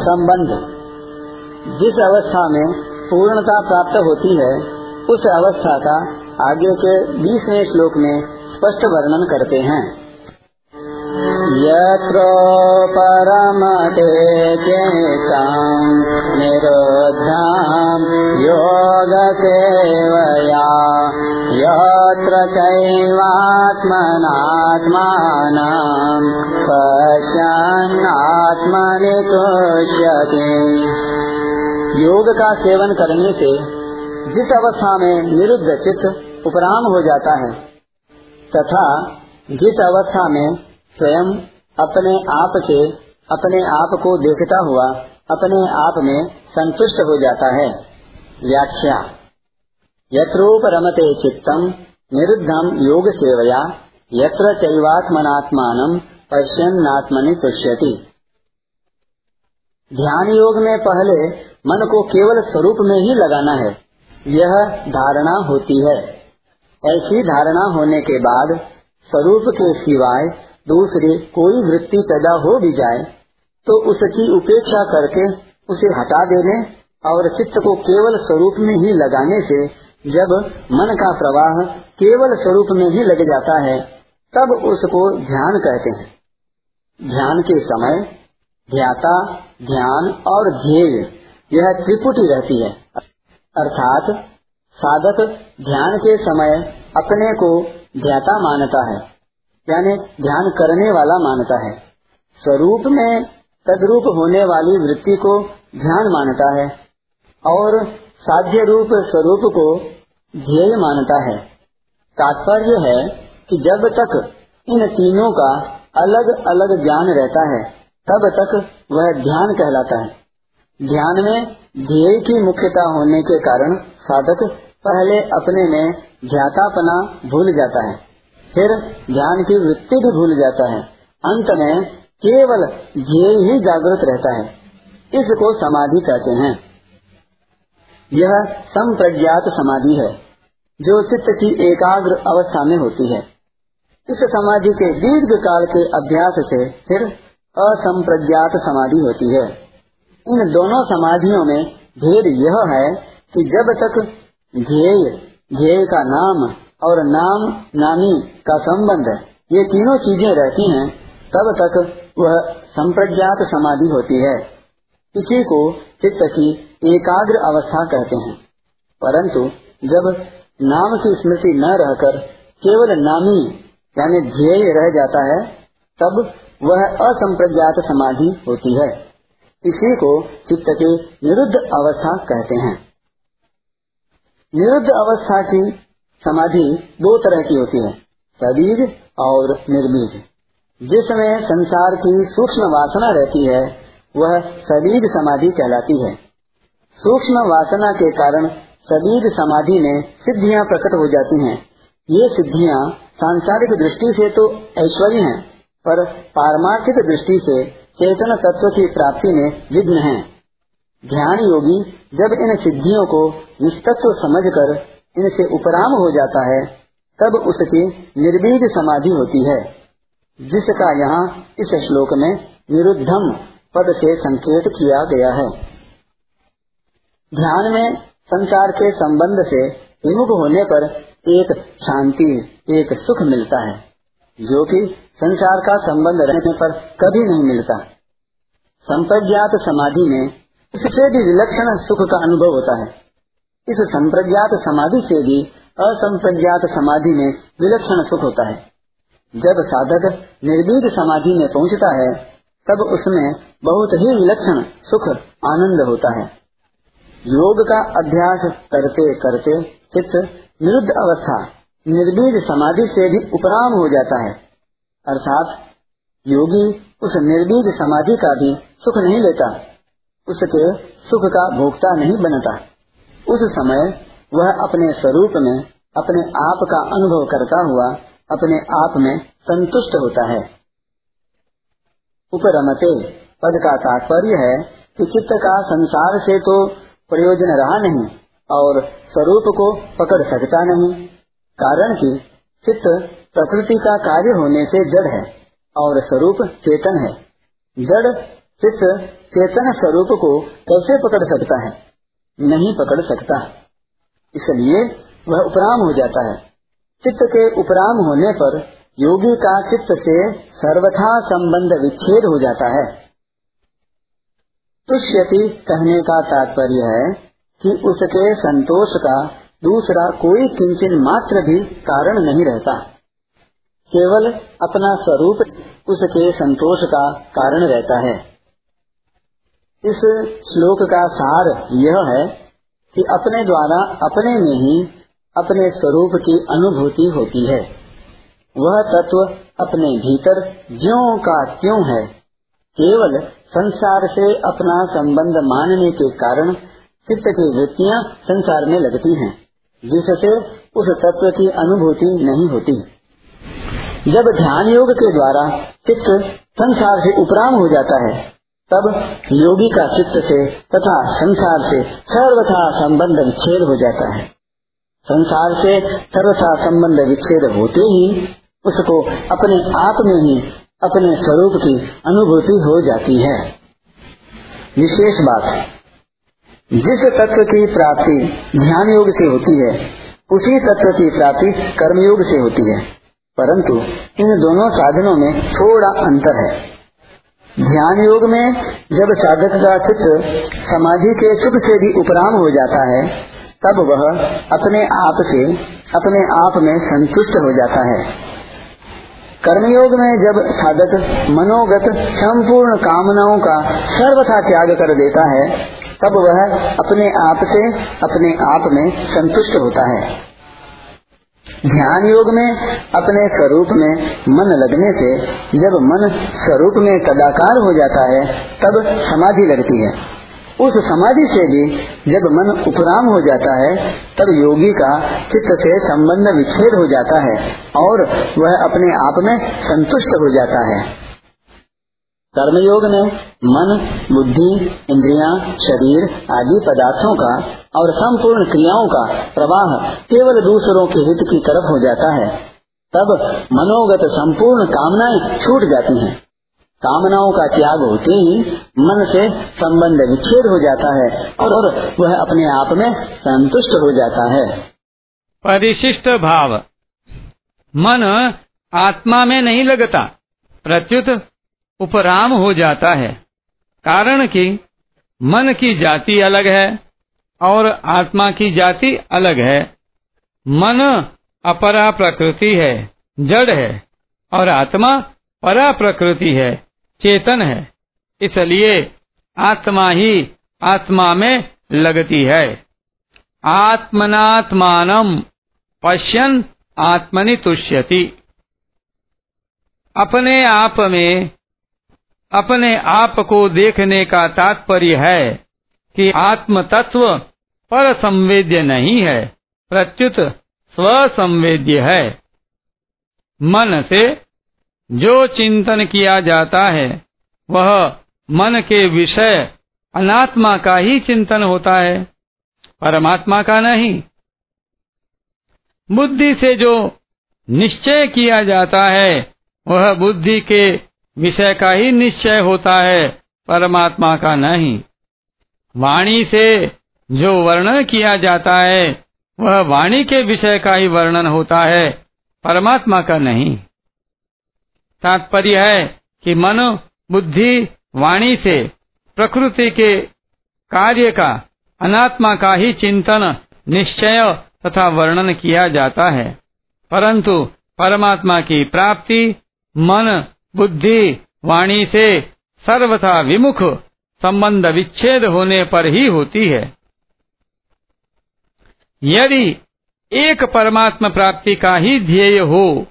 संबंध। जिस अवस्था में पूर्णता प्राप्त होती है, उस अवस्था का आगे के बीसवें श्लोक में स्पष्ट वर्णन करते हैं। यत्रो परमते चेताम् निरोधाम् योगसेवया यत्र चैवात्मनात्मानम् पश्यन्नात्मनि तुष्यति योग का सेवन करने से जिस अवस्था में निरुद्ध चित्त उपराम हो जाता है, तथा जिस अवस्था में स्वयं अपने आप से, अपने आप को देखता हुआ, अपने आप में संतुष्ट हो जाता है। व्याख्या। यत्रोप रमते चित्तम निरुद्धम योग सेवया यत्र चैवात्मनात्मान पश्यन्नात्मनि तुष्यति। ध्यान योग में पहले मन को केवल स्वरूप में ही लगाना है। यह धारणा होती है। ऐसी धारणा होने के बाद स्वरूप के सिवाय दूसरी कोई वृत्ति पैदा हो भी जाए तो उसकी उपेक्षा करके उसे हटा देने और चित्त को केवल स्वरूप में ही लगाने से जब मन का प्रवाह केवल स्वरूप में ही लग जाता है, तब उसको ध्यान कहते हैं। ध्यान के समय ध्याता, ध्यान और ध्येय, यह त्रिपुटी रहती है। अर्थात साधक ध्यान के समय अपने को ध्याता मानता है। यानी ध्यान करने वाला मानता है। स्वरूप में तद्रूप होने वाली वृत्ति को ध्यान मानता है और साध्य रूप स्वरूप को ध्येय मानता है। तात्पर्य है कि जब तक इन तीनों का अलग अलग ज्ञान रहता है, तब तक वह ध्यान कहलाता है। ध्यान में ध्येय की मुख्यता होने के कारण साधक पहले अपने में ध्यातापना भूल जाता है। फिर ध्यान की वृत्ति भी भूल जाता है। अंत में केवल ध्येय ही जागृत रहता है। इसको समाधि कहते हैं। यह संप्रज्ञात समाधि है, जो चित्त की एकाग्र अवस्था में होती है। इस समाधि के दीर्घ काल के अभ्यास से फिर असंप्रज्ञात समाधि होती है। इन दोनों समाधियों में भेद यह है कि जब तक ध्येय ध्येय का नाम और नाम, नामी का संबंध ये तीनों चीज़ें रहती हैं, तब तक वह संप्रज्ञात समाधि होती है। इसी को चित्त की एकाग्र अवस्था कहते हैं। परंतु जब नाम की स्मृति न रहकर केवल नामी, यानी ध्येय रह जाता है, तब वह असंप्रज्ञात समाधि होती है। इसी को चित्त की निरुद्ध अवस्था कहते हैं। निरुद्ध अवस्था की समाधि दो तरह की होती है सबीज और निर्बीज जिसमें संसार की सूक्ष्म वासना रहती है, वह सबीज समाधि कहलाती है। सूक्ष्म वासना के कारण सबीज समाधि में सिद्धियाँ प्रकट हो जाती हैं। ये सिद्धियाँ सांसारिक दृष्टि से तो ऐश्वर्य हैं, पर पारमार्थिक दृष्टि से चेतन तत्व की प्राप्ति में विघ्न है। ध्यान योगी जब इन सिद्धियों को निस्तत्व समझकर इनसे उपराम हो जाता है, तब उसकी निर्बीज समाधि होती है, जिसका यहाँ इस श्लोक में निरुद्धम पद से संकेत किया गया है। ध्यान में संसार के संबंध से विमुख होने पर एक शांति, एक सुख मिलता है, जो कि संसार का संबंध रहने पर कभी नहीं मिलता। संप्रज्ञात समाधि में इससे भी विलक्षण सुख का अनुभव होता है। इस संप्रज्ञात समाधि से भी असंप्रज्ञात समाधि में विलक्षण सुख होता है। जब साधक निर्बीज समाधि में पहुँचता है, तब उसमें बहुत ही विलक्षण सुख, आनंद होता है। योग का अभ्यास करते करते चित्त निरुद्ध अवस्था निर्बीज समाधि से भी उपराम हो जाता है। अर्थात, योगी उस निर्बीज समाधि का भी सुख नहीं लेता, उसके सुख का भोक्ता नहीं बनता। उस समय वह अपने स्वरूप में, अपने आप का अनुभव करता हुआ, अपने आप में संतुष्ट होता है। उपरमते, पद का तात्पर्य है कि चित्त का संसार से तो प्रयोजन रहा नहीं और स्वरूप को पकड़ सकता नहीं, कारण कि चित्त प्रकृति का कार्य होने से जड़ है और स्वरूप चेतन है। जड़ चित्त चेतन स्वरूप को कैसे पकड़ सकता है? नहीं पकड़ सकता। इसलिए वह उपराम हो जाता है। चित्त के उपराम होने पर योगी का चित्त से सर्वथा संबंध विच्छेद हो जाता है। तुष्यति कहने का तात्पर्य है कि उसके संतोष का दूसरा कोई किंचन मात्र भी कारण नहीं रहता। केवल अपना स्वरूप उसके संतोष का कारण रहता है। इस श्लोक का सार यह है कि अपने द्वारा अपने में ही अपने स्वरूप की अनुभूति होती है। वह तत्व अपने भीतर ज्यो का क्यों है। केवल संसार से अपना संबंध मानने के कारण चित्त की वृत्तियाँ संसार में लगती हैं, जिससे उस तत्व की अनुभूति नहीं होती। जब ध्यान योग के द्वारा चित्त संसार से उपराम हो जाता है तब योगी का चित्त से तथा संसार से सर्वथा संबंध विच्छेद हो जाता है। संसार से सर्वथा संबंध विच्छेद होते ही उसको अपने आप में ही, अपने स्वरूप की अनुभूति हो जाती है। विशेष बात, जिस तत्व की प्राप्ति ध्यान योग से होती है, उसी तत्व की प्राप्ति कर्मयोग से होती है। परंतु इन दोनों साधनों में थोड़ा अंतर है। ध्यान योग में जब साधक का चित्त समाधि के सुख से भी उपराम हो जाता है, तब वह अपने आप से अपने आप में संतुष्ट हो जाता है। कर्मयोग में जब साधक मनोगत संपूर्ण कामनाओं का सर्वथा त्याग कर देता है, तब वह अपने आप से अपने आप में संतुष्ट होता है। ध्यान योग में, अपने स्वरूप में मन लगने से, जब मन स्वरूप में कदाकार हो जाता है, तब समाधि लगती है। उस समाधि से भी, जब मन उपराम हो जाता है, तब योगी का चित्त से संबंध विच्छेद हो जाता है, और वह अपने आप में संतुष्ट हो जाता है। कर्मयोग में मन बुद्धि इंद्रियाँ, शरीर आदि पदार्थों का और संपूर्ण क्रियाओं का प्रवाह केवल दूसरों के हित की तरफ़ हो जाता है। तब मनोगत संपूर्ण कामनाएँ छूट जाती हैं। कामनाओं का त्याग होते ही मन से संबंध विच्छेद हो जाता है और वह अपने आप में संतुष्ट हो जाता है। परिशिष्ट भाव। मन आत्मा में नहीं लगता। प्रत्युत उपराम हो जाता है। कारण कि मन की जाति अलग है और आत्मा की जाति अलग है। मन अपरा प्रकृति है, जड़ है और आत्मा परा प्रकृति है, चेतन है। इसलिए आत्मा ही आत्मा में लगती है। आत्मनात्मान पश्यन आत्मनि तुष्यति। अपने आप में अपने आप को देखने का तात्पर्य है कि आत्म तत्व पर संवेद्य नहीं है, प्रत्युत स्वसंवेद्य है। मन से जो चिंतन किया जाता है, वह मन के विषय अनात्मा का ही चिंतन होता है, परमात्मा का नहीं। बुद्धि से जो निश्चय किया जाता है, वह बुद्धि के विषय का ही निश्चय होता है, परमात्मा का नहीं। वाणी से जो वर्णन किया जाता है, वह वाणी के विषय का ही वर्णन होता है, परमात्मा का नहीं। तात्पर्य है कि मन, बुद्धि, वाणी से प्रकृति के कार्य का, अनात्मा का ही चिंतन, निश्चय तथा वर्णन किया जाता है। परंतु, परमात्मा की प्राप्ति मन बुद्धि, वाणी से सर्वथा विमुख संबंध विच्छेद होने पर ही होती है। यदि एक परमात्मा प्राप्ति का ही ध्येय हो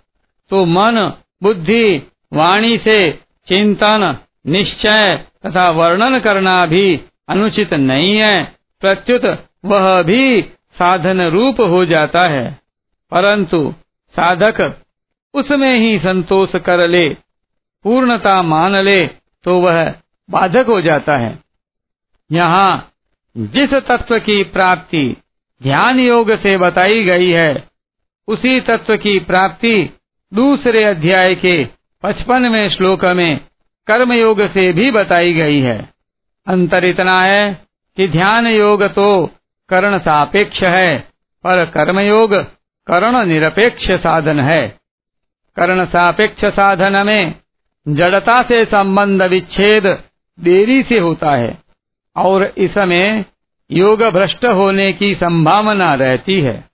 तो मन, बुद्धि, वाणी से चिंतन, निश्चय तथा वर्णन करना भी अनुचित नहीं है। प्रत्युत वह भी साधन रूप हो जाता है। परंतु साधक उसमें ही संतोष कर ले पूर्णता मान ले तो वह बाधक हो जाता है। यहाँ जिस तत्व की प्राप्ति ध्यान योग से बताई गई है, उसी तत्व की प्राप्ति दूसरे अध्याय के पचपनवें श्लोक में कर्म योग से भी बताई गई है। अंतर इतना है कि ध्यान योग तो करण सापेक्ष है, पर कर्म योग करण निरपेक्ष साधन है। करण सापेक्ष साधन में जड़ता से संबंध विच्छेद देरी से होता है और इसमें योग भ्रष्ट होने की संभावना रहती है।